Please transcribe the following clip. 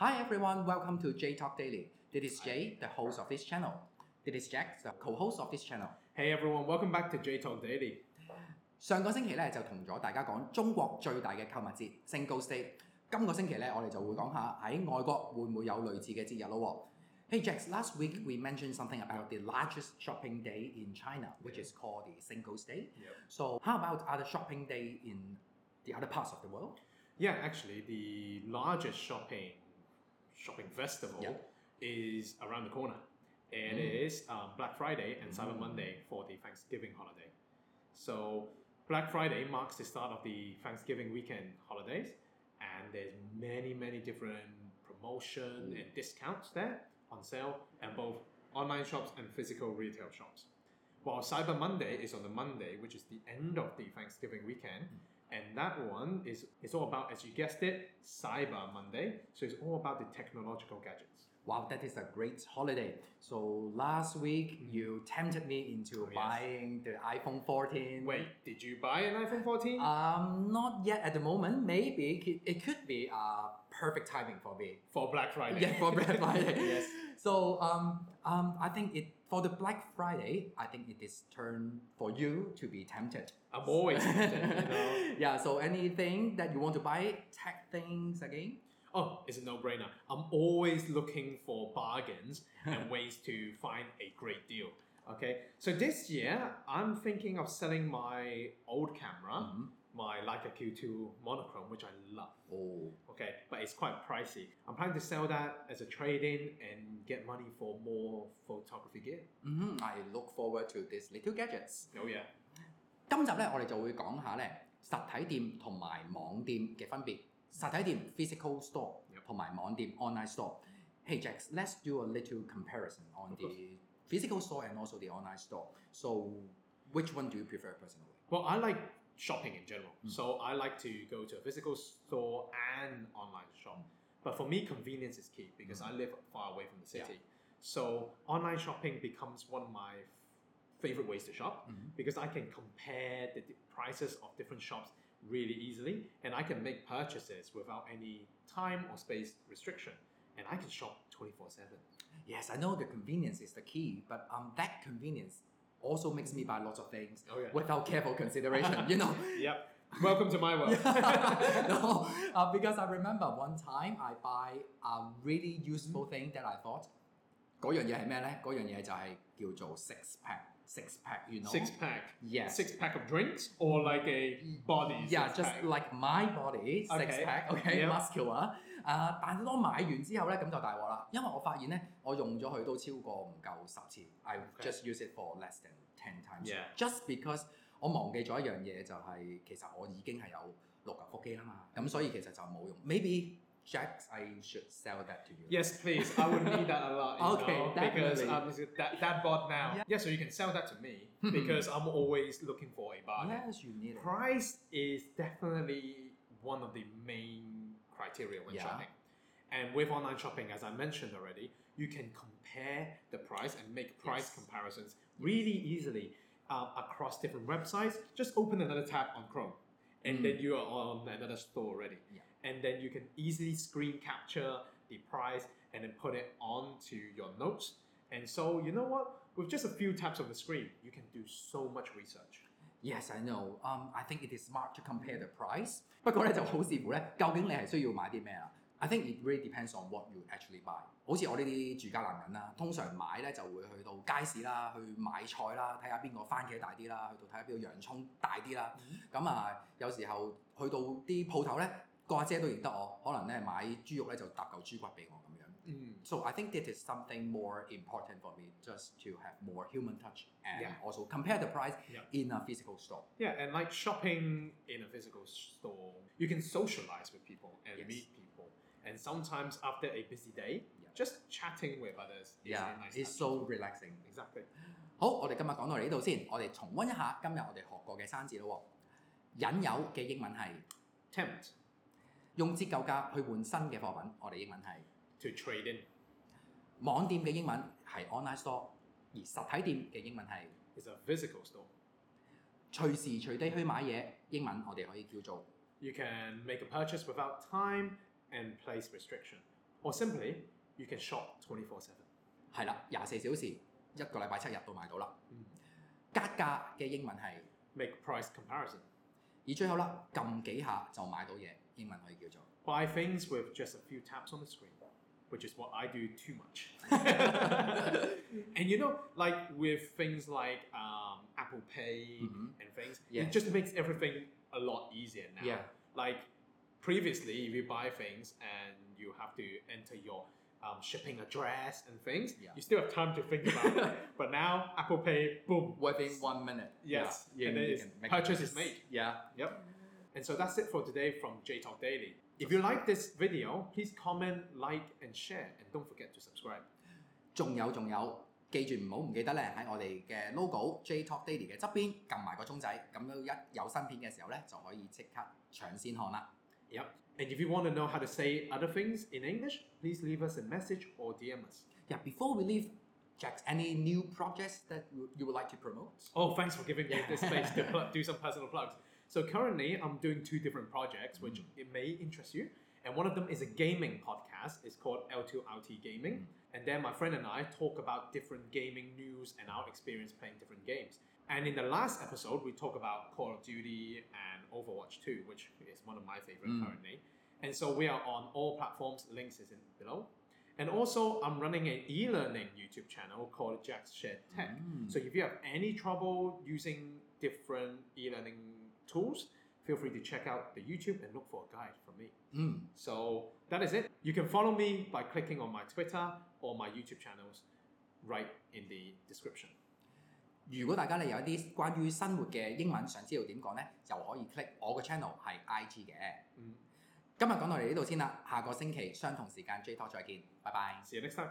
Hi everyone, welcome to J Talk Daily. This is Jay, the host of this channel. This is Jack, the co-host of this channel. Hey everyone, welcome back to J Talk Daily. 上个星期咧就同咗大家讲中国最大嘅购物节 Singles Day。今个星期咧我哋就会讲下喺外国会唔会有类似嘅节日咯喎。Hey Jax, last week we mentioned something about the largest shopping day in China, which is called the Singles Day. Yep. So how about other shopping day in the other parts of the world? Yeah, actually, the largest shopping shopping festival Yeah. is around the corner. And Mm. it is um, Black Friday and Cyber Monday for the Thanksgiving holiday. So Black Friday marks the start of the Thanksgiving weekend holidays, and there's many many different promotion and discounts there on sale, and both online shops and physical retail shops. While Cyber Monday is on the Monday, which is the end of the Thanksgiving weekend, and that one is is all about, as you guessed it, Cyber Monday. So it's all about the technological gadgets. Wow, that is a great holiday. So last week you tempted me into Oh, yes. buying the iPhone 14. Wait, did you buy an iPhone 14? Um, not yet at the moment. Maybe it could, it could be a perfect timing for me. for Black Friday. Yeah, for Black Friday. Yes. So um, um, I think it for the Black Friday. I think it is turn for you to be tempted. I'm always tempted, you know. Yeah. So anything that you want to buy, tech things again Oh, it's a no-brainer. I'm always looking for bargains and ways to find a great deal. Okay, so this year I'm thinking of selling my old camera, Mhm. my Leica Q2 monochrome, which I love. Oh. Okay, but it's quite pricey. I'm planning to sell that as a trade-in and get money for more photography gear. hmm I look forward to these little gadgets. Oh yeah. 今集咧，我哋就会讲下咧实体店同埋网店嘅分别。 實體店 physical store 同埋網店 online store。Hey Jax, let's do a little comparison on the physical store and also the online store. So, which one do you prefer personally? Well, I like shopping in general. Mm. So, I like to go to a physical store and online shop. But for me, convenience is key because mm. I live far away from the city. Yeah. So, online shopping becomes one of my favorite ways to shop mm-hmm. because I can compare the prices of different shops really easily and I can make purchases without any time or space restriction. And I can shop 24 7. Yes, I know the convenience is the key, but um, that convenience also makes me buy lots of things Oh, yeah. without careful consideration. you know. Yep. Welcome to my world. no, uh, because I remember one time I buy a really useful thing that I thought 嗰样嘢系咩咧？嗰样嘢就系叫做 six pack。 Six pack, you know. Six pack. Yes. Six pack of drinks or like a body? Yeah, six just pack? like my body six Okay. pack, okay, Yeah. muscular。啊，但係當買完之後咧，咁就大鑊啦，因為我發現咧，我用咗佢都超過唔夠十次，I just use it for less than ten times。Yeah. Just because 我忘記咗一樣嘢，就係其實我已經係有六嚿腹肌啦嘛，咁所以其實就冇用。Maybe Jack, I should sell that to you. Yes, please. I would need that a lot. Okay, know, because um, that, that bought now. Yeah. Yeah. so you can sell that to me because I'm always looking for a bargain. Yes, you need it. Price is definitely one of the main criteria when Yeah. shopping. And with online shopping, as I mentioned already, you can compare the price and make price Yes. comparisons really easily uh, across different websites. Just open another tab on Chrome, and Mm. then you are on another store already. Yeah And then you can easily screen capture the price and then put it onto your notes. And so, you know what? With just a few taps of the screen, you can do so much research. Yes, I know. Um, I think it is smart to compare the price. 不过咧就好视乎咧，究竟你系需要买啲咩啦。I think it really depends on what you actually buy。好似我呢啲住家男人啦，通常买咧就会去到街市啦，去买菜啦，睇下边个番茄大啲啦，去到睇下边个洋葱大啲啦。咁啊、有时候去到啲铺头咧， 個阿姐都認得我，可能咧買豬肉咧就搭嚿豬骨俾我咁樣。Mm. So I think that is something more important for me, just to have more human touch and Yeah. also compare the price Yeah. in a physical store. Yeah, and like shopping in a physical store, you can socialize with people and Yes. meet people. And sometimes after a busy day, just chatting with others is Yeah, it's so relaxing. Exactly. 好，我哋今日講到嚟呢度先，我哋重温一下今日我哋學過嘅生字咯。引誘嘅英文係 Tempt 用折舊價去換新嘅貨品，我哋英文係 to trade in 網店嘅英文係 online store，而實體店嘅英文係 is a physical store. 隨時隨地去買嘢，英文我哋可以叫做 You can make a purchase without time and place restriction. or simply you can shop 24/7. 係啦，廿四小時一個禮拜七日都買到啦。嗯格價嘅英文係，Make price comparison. 而最後啦，撳幾下就買到嘢，英文可以叫做 Buy things with just a few taps on the screen, which is what I do too much. and you know, like with things like um, Apple Pay Mhm. and things, Yeah. it just makes everything a lot easier now. Yeah. Like previously, if you buy things and you have to enter your um, shipping address and things, Yeah. you still have time to think about it. But now, Apple Pay, boom. within one minute。 Yes, Yeah, and then you it's- can make purchase it. is made. Yeah。 Yep. And so that's it for today from J Talk Daily. If you like this video, please comment, like, and share, and don't forget to subscribe. 仲有仲有，记住唔好唔记得咧喺我哋嘅 logo J Talk Daily 嘅侧边揿埋个钟仔，咁样一有新片嘅时候咧就可以即刻抢先看啦。 Yep. And if you want to know how to say other things in English, please leave us a message or DM us. Yeah, before we leave, Jack, any new projects that you you would like to promote? Oh, thanks for giving me this space to pl- do some personal plugs. So currently, I'm doing two different projects, which it may interest you. And one of them is a gaming podcast. It's called L2RT Gaming. And then my friend and I talk about different gaming news and our experience playing different games. And in the last episode, we talk about Call of Duty and Overwatch 2, which is one of my favorite Mm. currently. And so we are on all platforms. Links is in below. And also, I'm running an e-learning YouTube channel called Jack's Shared Tech. Mm. So if you have any trouble using different e-learning tools, feel free to check out the YouTube and look for a guide from me. 嗯， So that is it. You can follow me by clicking on my Twitter or my YouTube channels right in the description. 如果大家咧有一啲关于生活嘅英文想知道点讲咧，就可以 click 我个 channel 系 IG 嘅。 Mm. 今日讲到嚟呢度先啦，下个星期相同时间 J Talk 再见，拜拜。 See you next time.